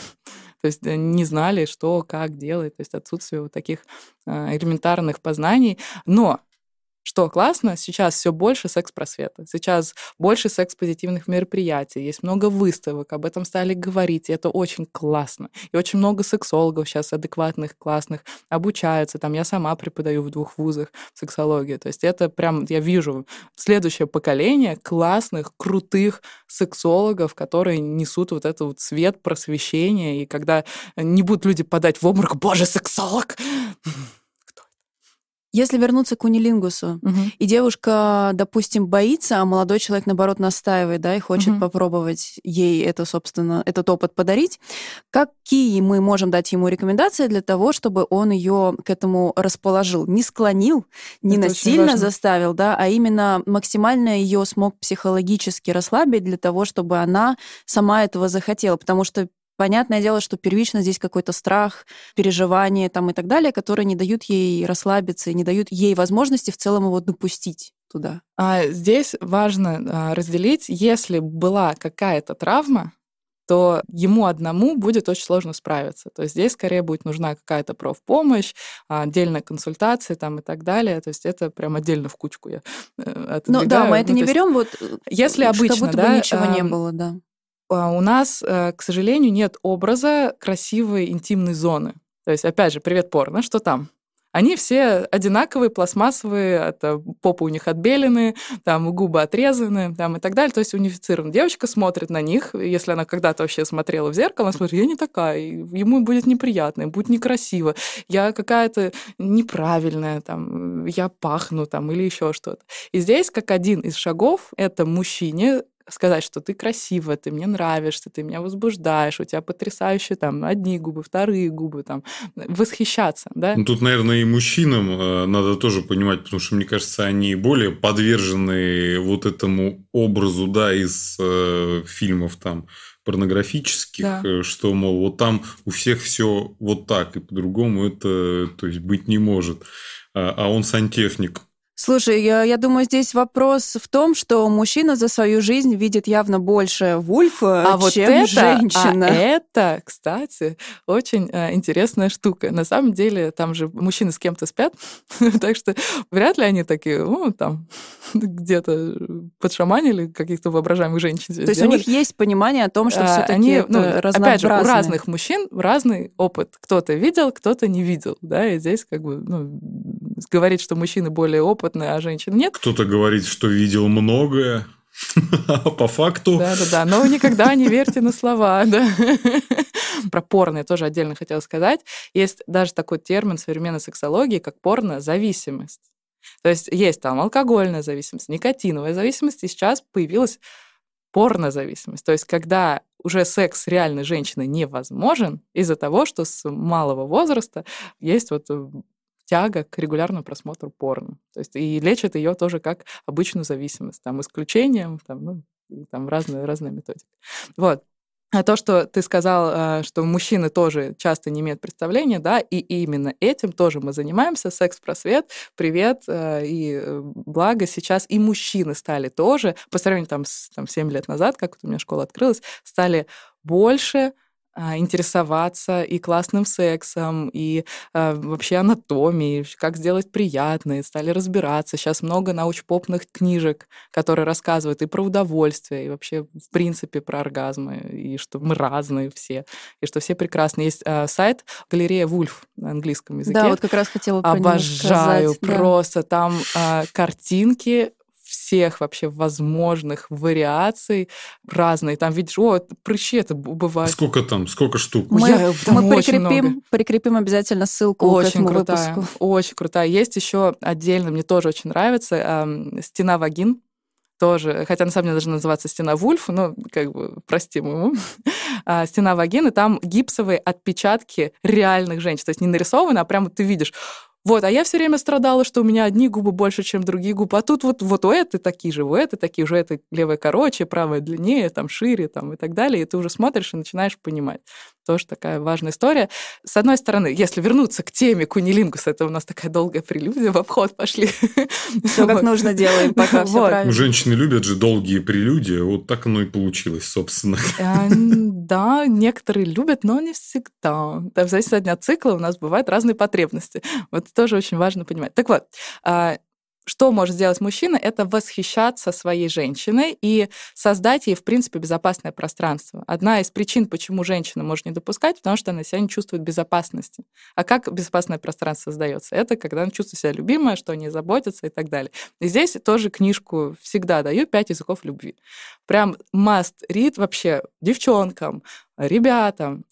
[SPEAKER 2] То есть э, не знали, что, как делать, то есть отсутствие вот таких а, элементарных познаний. Но что классно, сейчас все больше секс-просвета, сейчас больше секс-позитивных мероприятий, есть много выставок, об этом стали говорить, и это очень классно. И очень много сексологов сейчас адекватных, классных, обучаются. Там я сама преподаю в двух вузах сексологии. То есть это прям, я вижу следующее поколение классных, крутых сексологов, которые несут вот этот вот свет просвещения, и когда не будут люди подать в обморок, боже, сексолог!
[SPEAKER 1] Если вернуться к унилингусу, угу. и девушка, допустим, боится, а молодой человек, наоборот, настаивает, да, и хочет угу. попробовать ей это, собственно, этот опыт подарить, какие мы можем дать ему рекомендации для того, чтобы он ее к этому расположил? Не склонил, не это насильно заставил, да, а именно максимально ее смог психологически расслабить для того, чтобы она сама этого захотела. Потому что Понятное дело, что первично здесь какой-то страх, переживания там и так далее, которые не дают ей расслабиться и не дают ей возможности в целом его допустить туда.
[SPEAKER 2] А здесь важно а, разделить, если была какая-то травма, то ему одному будет очень сложно справиться. То есть здесь скорее будет нужна какая-то профпомощь, отдельная консультация там и так далее. То есть это прям отдельно в кучку я
[SPEAKER 1] э, Ну да, мы это ну, не берем вот... Э,
[SPEAKER 2] если обычно,
[SPEAKER 1] будто
[SPEAKER 2] да,
[SPEAKER 1] бы ничего не было, да.
[SPEAKER 2] А, у нас, э, к сожалению, нет образа красивой интимной зоны. То есть, опять же, привет порно, что там? Они все одинаковые, пластмассовые, это попы у них отбелены, там губы отрезаны, там и так далее. То есть унифицирован. Девочка смотрит на них, если она когда-то вообще смотрела в зеркало, она смотрит, я не такая, ему будет неприятно, будет некрасиво, я какая-то неправильная, там, я пахну, там, или еще что-то. И здесь, как один из шагов, это мужчине сказать, что ты красивая, ты мне нравишься, ты меня возбуждаешь, у тебя потрясающие там одни губы, вторые губы, там, восхищаться, да?
[SPEAKER 3] Ну, тут, наверное, и мужчинам э, надо тоже понимать, потому что, мне кажется, они более подвержены вот этому образу, да, из э, фильмов там порнографических, да. Э, что, мол, вот там у всех все вот так, и по-другому это, то есть, быть не может. А, а он сантехник,
[SPEAKER 1] Слушай, я, я думаю, здесь вопрос в том, что мужчина за свою жизнь видит явно больше вульфа, а вот чем это, женщина.
[SPEAKER 2] А это, кстати, очень э, интересная штука. На самом деле, там же мужчины с кем-то спят, так что вряд ли они такие, ну, там, где-то подшаманили каких-то воображаемых женщин.
[SPEAKER 1] То есть у них есть понимание о том, что а, все-таки они, ну,
[SPEAKER 2] опять же, у разных мужчин разный опыт. Кто-то видел, кто-то не видел, да, и здесь как бы, ну, говорить, что мужчины более опытные, а женщины нет.
[SPEAKER 3] Кто-то говорит, что видел многое. По факту.
[SPEAKER 2] Да-да-да, но никогда не верьте на слова, да. Про порно я тоже отдельно хотела сказать. Есть даже такой термин в современной сексологии, как порно-зависимость. То есть есть там алкогольная зависимость, никотиновая зависимость, и сейчас появилась порнозависимость. То есть когда уже секс с реальной женщиной невозможен из-за того, что с малого возраста есть вот э, тяга к регулярному просмотру порно. То есть и лечат ее тоже как обычную зависимость, там, исключением, там, ну, там разные, разные методики. Вот. А то, что ты сказал, э, что мужчины тоже часто не имеют представления, да, и именно этим тоже мы занимаемся, секс-просвет, привет, э, и э, благо сейчас и мужчины стали тоже, по сравнению там с там, 7 лет назад, как вот у меня школа открылась, стали больше а, интересоваться и классным сексом, и э, вообще анатомией, как сделать приятно, и стали разбираться. Сейчас много научпопных книжек, которые рассказывают и про удовольствие, и вообще, в принципе, про оргазмы, и что мы разные все, и что все прекрасны. Есть э, сайт галерея Вульф на английском языке.
[SPEAKER 1] Да, вот как раз хотела про
[SPEAKER 2] Обожаю
[SPEAKER 1] сказать,
[SPEAKER 2] просто. Да. Там э, картинки всех вообще возможных вариаций разные. Там видишь, о, прыщи это бывает.
[SPEAKER 3] Сколько там, сколько штук?
[SPEAKER 1] Мы, Я, мы прикрепим, прикрепим обязательно ссылку очень к этому
[SPEAKER 2] крутая,
[SPEAKER 1] выпуску.
[SPEAKER 2] Очень крутая. Есть еще отдельно, мне тоже очень нравится, э, «Стена вагин» тоже, хотя на самом деле должна называться стена Вульф, но как бы простим ему. А, стена вагины, там гипсовые отпечатки реальных женщин, то есть не нарисованы, а прямо ты видишь, вот, а я все время страдала, что у меня одни губы больше, чем другие губы, а тут вот, вот у этой такие же, у этой такие же, это левая короче, правая длиннее, там шире, там и так далее, и ты уже смотришь и начинаешь понимать. Тоже такая важная история. С одной стороны, если вернуться к теме кунилингуса, это у нас такая долгая прелюдия, в обход пошли.
[SPEAKER 1] Все как нужно делаем, пока все правильно.
[SPEAKER 3] Женщины любят же долгие прелюдии, вот так оно и получилось, собственно.
[SPEAKER 2] А, да, некоторые любят, но не всегда. В зависимости от дня цикла у нас бывают разные потребности. Вот тоже очень важно понимать. Так вот, а, что может сделать мужчина, это восхищаться своей женщиной и создать ей, в принципе, безопасное пространство. Одна из причин, почему женщина может не допускать, потому что она себя не чувствует безопасности. А как безопасное пространство создается? Это когда она чувствует себя любимая, что о ней заботится и так далее. И здесь тоже книжку всегда даю «Пять языков любви». Прям must read вообще девчонкам, ребятам, там,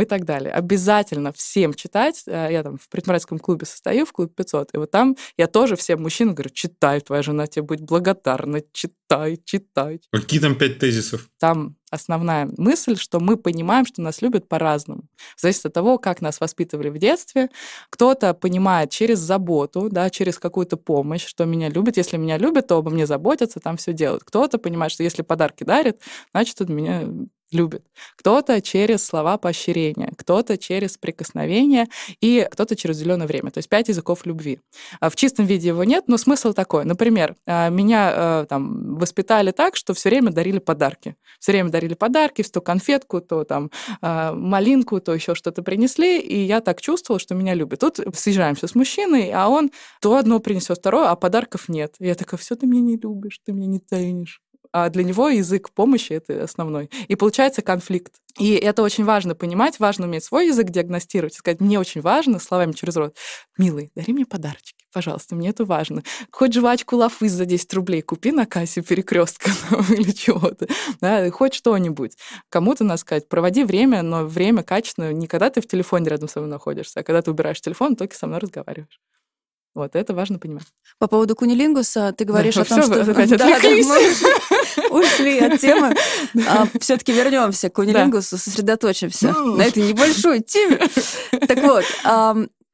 [SPEAKER 2] и так далее. Обязательно всем читать. Э, я там в предпринимательском клубе состою, в клубе 500, и вот там я тоже всем мужчинам говорю, читай, твоя жена тебе будет благодарна, читай, читай.
[SPEAKER 3] Какие там пять тезисов?
[SPEAKER 2] Там основная мысль, что мы понимаем, что нас любят по-разному. Зависит от того, как нас воспитывали в детстве. Кто-то понимает через заботу, да, через какую-то помощь, что меня любят. Если меня любят, то обо мне заботятся, там все делают. Кто-то понимает, что если подарки дарят, значит, от меня любит. Кто-то через слова поощрения, кто-то через прикосновение и кто-то через зеленое время. То есть пять языков любви. А в чистом виде его нет, но смысл такой. Например, а, меня э, там воспитали так, что все время дарили подарки. Все время дарили подарки, то конфетку, то там а, малинку, то еще что-то принесли, и я так чувствовала, что меня любят. Тут съезжаемся с мужчиной, а он то одно принесет, второе, а подарков нет. И я такая, все, ты меня не любишь, ты меня не ценишь а для него язык помощи — это основной. И получается конфликт. И это очень важно понимать, важно уметь свой язык диагностировать сказать, мне очень важно, словами через рот, милый, дари мне подарочки, пожалуйста, мне это важно. Хоть жвачку лафы за 10 рублей купи на кассе перекрестка или чего-то, да, хоть что-нибудь. Кому-то надо сказать, проводи время, но время качественное, не когда ты в телефоне рядом со мной находишься, а когда ты убираешь телефон, только со мной разговариваешь. Вот это важно понимать.
[SPEAKER 1] По поводу кунилингуса ты говоришь
[SPEAKER 2] да,
[SPEAKER 1] о том,
[SPEAKER 2] все,
[SPEAKER 1] что...
[SPEAKER 2] Опять да, да,
[SPEAKER 1] мы ушли от темы. А, Все-таки вернемся к кунилингусу, сосредоточимся на этой небольшой теме. Так вот,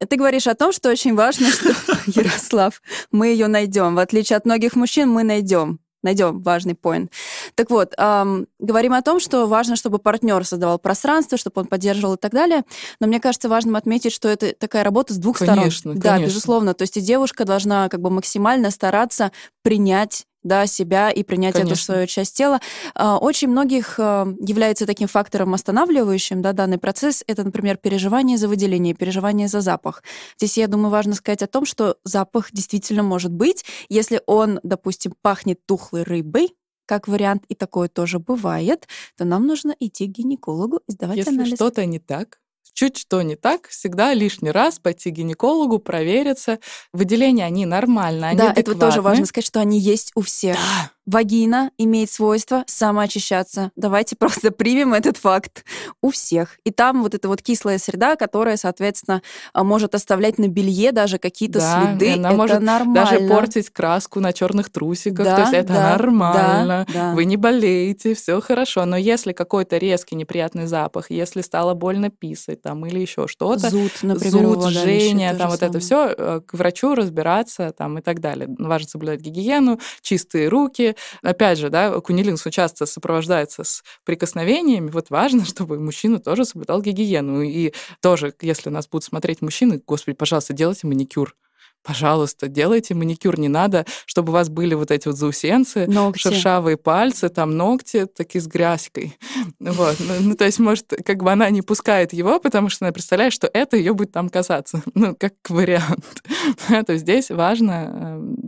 [SPEAKER 1] ты говоришь о том, что очень важно, что, Ярослав, мы ее найдем. В отличие от многих мужчин, мы найдем найдем важный поинт. Так вот, эм, говорим о том, что важно, чтобы партнер создавал пространство, чтобы он поддерживал и так далее. Но мне кажется важным отметить, что это такая работа с двух
[SPEAKER 2] конечно,
[SPEAKER 1] сторон.
[SPEAKER 2] Конечно.
[SPEAKER 1] Да, безусловно. То есть и девушка должна как бы максимально стараться принять да, себя и принять Конечно. эту свою часть тела. А, очень многих а, является таким фактором останавливающим да, данный процесс. Это, например, переживание за выделение, переживание за запах. Здесь, я думаю, важно сказать о том, что запах действительно может быть, если он, допустим, пахнет тухлой рыбой, как вариант, и такое тоже бывает, то нам нужно идти к гинекологу и сдавать
[SPEAKER 2] Если
[SPEAKER 1] анализ.
[SPEAKER 2] Если что-то не так, чуть что не так, всегда лишний раз пойти к гинекологу, провериться. Выделения, они нормально, они
[SPEAKER 1] Да,
[SPEAKER 2] адекватны.
[SPEAKER 1] это тоже важно сказать, что они есть у всех.
[SPEAKER 2] Да.
[SPEAKER 1] Вагина имеет свойство самоочищаться. Давайте просто примем этот факт у всех. И там вот эта вот кислая среда, которая, соответственно, а, может оставлять на белье даже какие-то
[SPEAKER 2] да,
[SPEAKER 1] следы.
[SPEAKER 2] Она
[SPEAKER 1] это
[SPEAKER 2] может
[SPEAKER 1] нормально.
[SPEAKER 2] даже портить краску на черных трусиках.
[SPEAKER 1] Да,
[SPEAKER 2] То есть это
[SPEAKER 1] да,
[SPEAKER 2] нормально.
[SPEAKER 1] Да, да.
[SPEAKER 2] Вы не болеете, все хорошо. Но если какой-то резкий неприятный запах, если стало больно писать там или еще что-то,
[SPEAKER 1] зуд, например,
[SPEAKER 2] зуд, жжение, там вот
[SPEAKER 1] самое.
[SPEAKER 2] это все, э, к врачу разбираться там и так далее. Важно соблюдать гигиену, чистые руки, Опять же, да, кунилингс часто сопровождается с прикосновениями. Вот важно, чтобы мужчина тоже соблюдал гигиену. И тоже, если нас будут смотреть мужчины, господи, пожалуйста, делайте маникюр пожалуйста, делайте маникюр. Не надо, чтобы у вас были вот эти вот заусенцы,
[SPEAKER 1] ногти.
[SPEAKER 2] шершавые пальцы, там ногти такие с грязькой. Вот. Ну, ну, то есть, может, как бы она не пускает его, потому что она представляет, что это ее будет там касаться. Ну, как вариант. то здесь важно эм,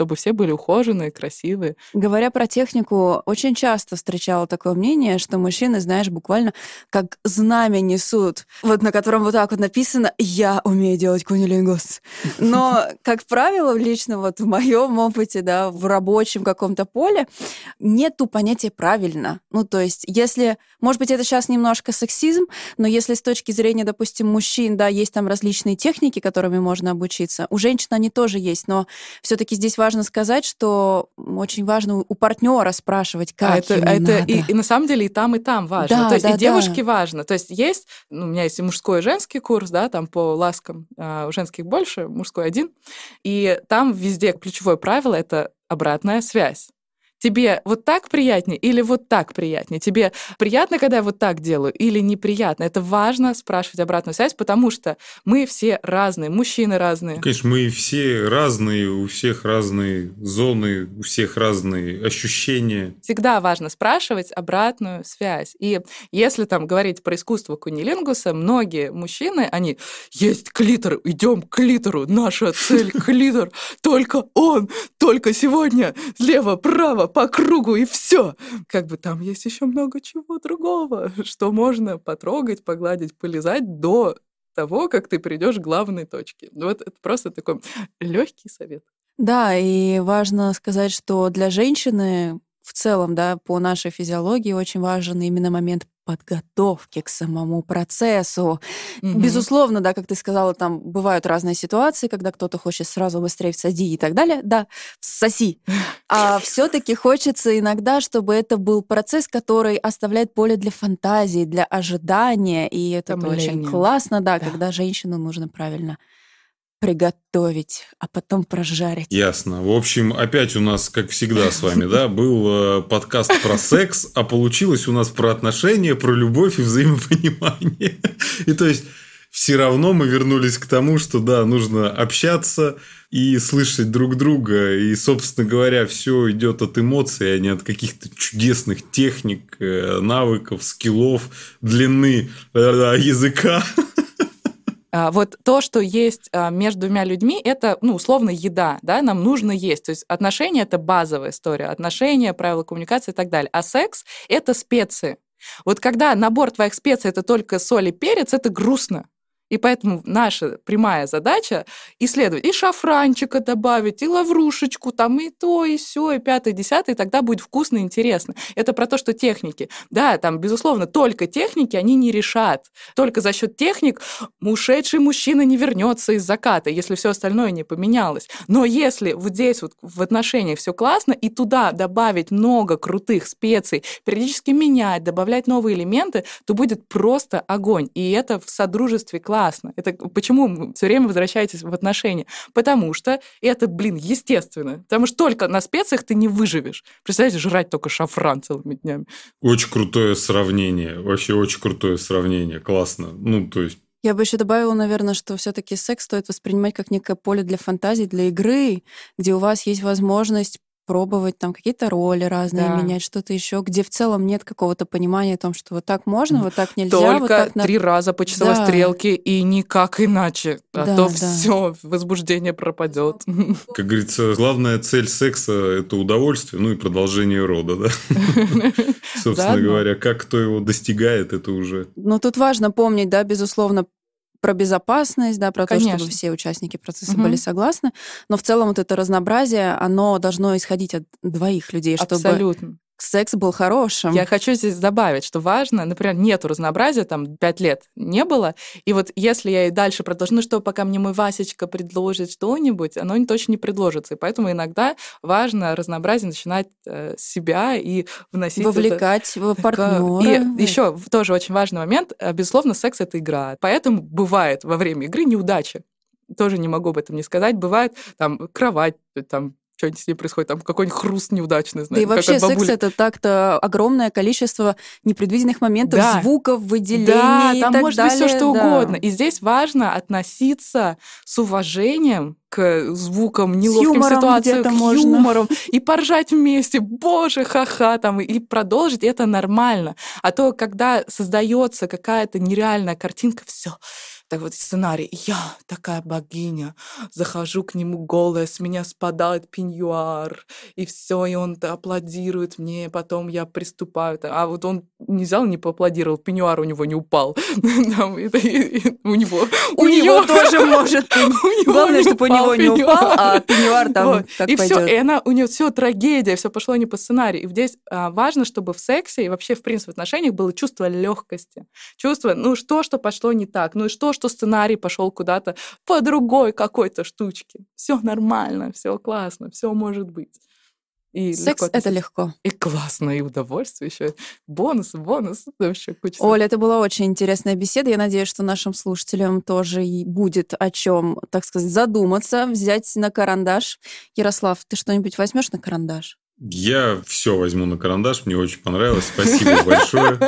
[SPEAKER 2] чтобы все были ухоженные, красивые.
[SPEAKER 1] Говоря про технику, очень часто встречала такое мнение, что мужчины, знаешь, буквально как знамя несут, вот на котором вот так вот написано «Я умею делать кунилингус». Но, как правило, лично вот в моем опыте, да, в рабочем каком-то поле, нету понятия «правильно». Ну, то есть, если, может быть, это сейчас немножко сексизм, но если с точки зрения, допустим, мужчин, да, есть там различные техники, которыми можно обучиться, у женщин они тоже есть, но все таки здесь важно важно сказать, что очень важно у партнера спрашивать, как
[SPEAKER 2] а это,
[SPEAKER 1] ему
[SPEAKER 2] это
[SPEAKER 1] надо.
[SPEAKER 2] И, и на самом деле и там, и там важно.
[SPEAKER 1] Да,
[SPEAKER 2] То есть
[SPEAKER 1] да,
[SPEAKER 2] и девушке
[SPEAKER 1] да.
[SPEAKER 2] важно. То есть есть, ну, у меня есть и мужской, и женский курс, да, там по ласкам, а, у женских больше, мужской один. И там везде ключевое правило — это обратная связь. Тебе вот так приятнее или вот так приятнее? Тебе приятно, когда я вот так делаю, или неприятно? Это важно спрашивать обратную связь, потому что мы все разные, мужчины разные.
[SPEAKER 3] Конечно, мы все разные, у всех разные зоны, у всех разные ощущения.
[SPEAKER 2] Всегда важно спрашивать обратную связь. И если там говорить про искусство кунилингуса, многие мужчины, они есть клитор, идем к клитору, наша цель клитор, только он, только сегодня, слева, право, по кругу и все. Как бы там есть еще много чего другого, что можно потрогать, погладить, полизать до того, как ты придешь к главной точке. Вот это просто такой легкий совет.
[SPEAKER 1] Да, и важно сказать, что для женщины в целом, да, по нашей физиологии очень важен именно момент подготовки к самому процессу.
[SPEAKER 2] Мгм.
[SPEAKER 1] Безусловно, да, как ты сказала, там бывают разные ситуации, когда кто-то хочет сразу быстрее всади и так далее. Да, всоси. А все-таки хочется иногда, чтобы это был процесс, который оставляет поле для фантазии, для ожидания. И это очень классно, да,
[SPEAKER 2] Да.
[SPEAKER 1] когда женщину нужно правильно приготовить, а потом прожарить.
[SPEAKER 3] Ясно. В общем, опять у нас, как всегда с вами, да, был э, подкаст про секс, а получилось у нас про отношения, про любовь и взаимопонимание. И то есть все равно мы вернулись к тому, что да, нужно общаться и слышать друг друга. И, собственно говоря, все идет от эмоций, а не от каких-то чудесных техник, э, навыков, скиллов, длины э, языка.
[SPEAKER 2] А, вот то, что есть а, между двумя людьми, это, ну, условно, еда, да, нам нужно есть. То есть отношения — это базовая история, отношения, правила коммуникации и так далее. А секс — это специи. Вот когда набор твоих специй — это только соль и перец, это грустно. И поэтому наша прямая задача исследовать и шафранчика добавить, и лаврушечку, там и то, и все, и пятое, десятое, и тогда будет вкусно и интересно. Это про то, что техники. Да, там, безусловно, только техники они не решат. Только за счет техник ушедший мужчина не вернется из заката, если все остальное не поменялось. Но если вот здесь вот в отношениях все классно, и туда добавить много крутых специй, периодически менять, добавлять новые элементы, то будет просто огонь. И это в содружестве классно классно. Это почему все время возвращаетесь в отношения? Потому что это, блин, естественно. Потому что только на специях ты не выживешь. Представляете, жрать только шафран целыми днями.
[SPEAKER 3] Очень крутое сравнение. Вообще очень крутое сравнение. Классно. Ну, то есть
[SPEAKER 1] я бы еще добавила, наверное, что все-таки секс стоит воспринимать как некое поле для фантазии, для игры, где у вас есть возможность пробовать там какие-то роли разные да. менять, что-то еще, где в целом нет какого-то понимания о том, что вот так можно, вот так нельзя.
[SPEAKER 2] Только
[SPEAKER 1] вот так
[SPEAKER 2] три на... раза по часовой да. стрелке и никак иначе, а да, то да. все возбуждение пропадет.
[SPEAKER 3] Как говорится, главная цель секса это удовольствие, ну и продолжение рода, да. Собственно говоря, как кто его достигает, это уже.
[SPEAKER 1] Но тут важно помнить, да, безусловно, про безопасность, да, про Конечно. то, чтобы все участники процесса угу. были согласны. Но в целом вот это разнообразие, оно должно исходить от двоих людей, чтобы
[SPEAKER 2] Абсолютно
[SPEAKER 1] секс был хорошим.
[SPEAKER 2] Я хочу здесь добавить, что важно, например, нету разнообразия, там, пять лет не было, и вот если я и дальше продолжу, ну что, пока мне мой Васечка предложит что-нибудь, оно точно не предложится, и поэтому иногда важно разнообразие начинать э, себя и вносить...
[SPEAKER 1] Вовлекать
[SPEAKER 2] это...
[SPEAKER 1] партнера.
[SPEAKER 2] И еще тоже очень важный момент, э, безусловно, секс — это игра, поэтому бывает во время игры неудачи тоже не могу об этом не сказать. Бывает там кровать, там что-нибудь с ней происходит, там какой-нибудь хруст неудачный, знаешь.
[SPEAKER 1] Да и вообще секс — это так-то огромное количество непредвиденных моментов, да. звуков, выделений
[SPEAKER 2] Да, там может
[SPEAKER 1] далее.
[SPEAKER 2] быть все что
[SPEAKER 1] да.
[SPEAKER 2] угодно. И здесь важно относиться с уважением к звукам, неловким ситуациям, к можно. юмору, и поржать вместе, боже, ха-ха, там, и продолжить, это нормально. А то, когда создается какая-то нереальная картинка, все, так вот сценарий. Я такая богиня, захожу к нему голая, с меня спадает пеньюар, и все, и он аплодирует мне, потом я приступаю. А вот он не взял, не поаплодировал, пеньюар у него не упал. У него...
[SPEAKER 1] У него тоже может Главное, чтобы у него не упал, а пеньюар там
[SPEAKER 2] И все, и она, у нее все трагедия, все пошло не по сценарию. И здесь а, важно, чтобы в сексе и вообще, в принципе, в отношениях было чувство легкости. Чувство, ну что, что пошло не так, ну что, что сценарий пошел куда-то по другой какой-то штучке. Все нормально, все классно, все может быть.
[SPEAKER 1] И Секс — это легко.
[SPEAKER 2] И классно, и удовольствие еще. Бонус, бонус. Вообще куча.
[SPEAKER 1] Оля, это была очень интересная беседа. Я надеюсь, что нашим слушателям тоже и будет о чем, так сказать, задуматься, взять на карандаш. Ярослав, ты что-нибудь возьмешь на карандаш?
[SPEAKER 3] Я все возьму на карандаш, мне очень понравилось. Спасибо большое.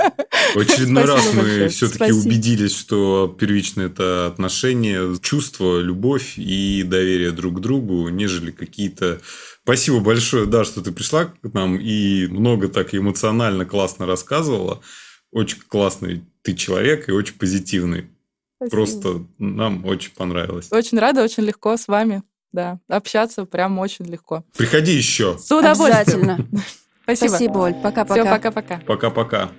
[SPEAKER 3] В очередной раз мы все-таки убедились, что первично это отношения, чувство, любовь и доверие друг к другу, нежели какие-то... Спасибо большое, да, что ты пришла к нам и много так эмоционально классно рассказывала. Очень классный ты человек и очень позитивный. Спасибо. Просто нам очень понравилось.
[SPEAKER 2] Очень рада, очень легко с вами да. Общаться прям очень легко.
[SPEAKER 3] Приходи еще.
[SPEAKER 2] С.
[SPEAKER 1] Обязательно. Спасибо. Спасибо, Оль. Пока-пока.
[SPEAKER 2] Все, пока-пока.
[SPEAKER 3] Пока-пока.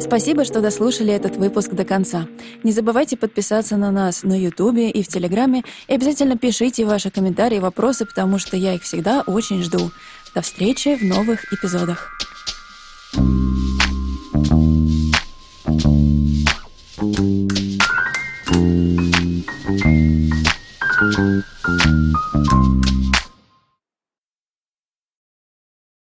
[SPEAKER 1] Спасибо, что дослушали этот выпуск до конца. Не забывайте подписаться на нас на Ютубе и в Телеграме, и обязательно пишите ваши комментарии и вопросы, потому что я их всегда очень жду. До встречи в новых эпизодах. Thank you. Thank you.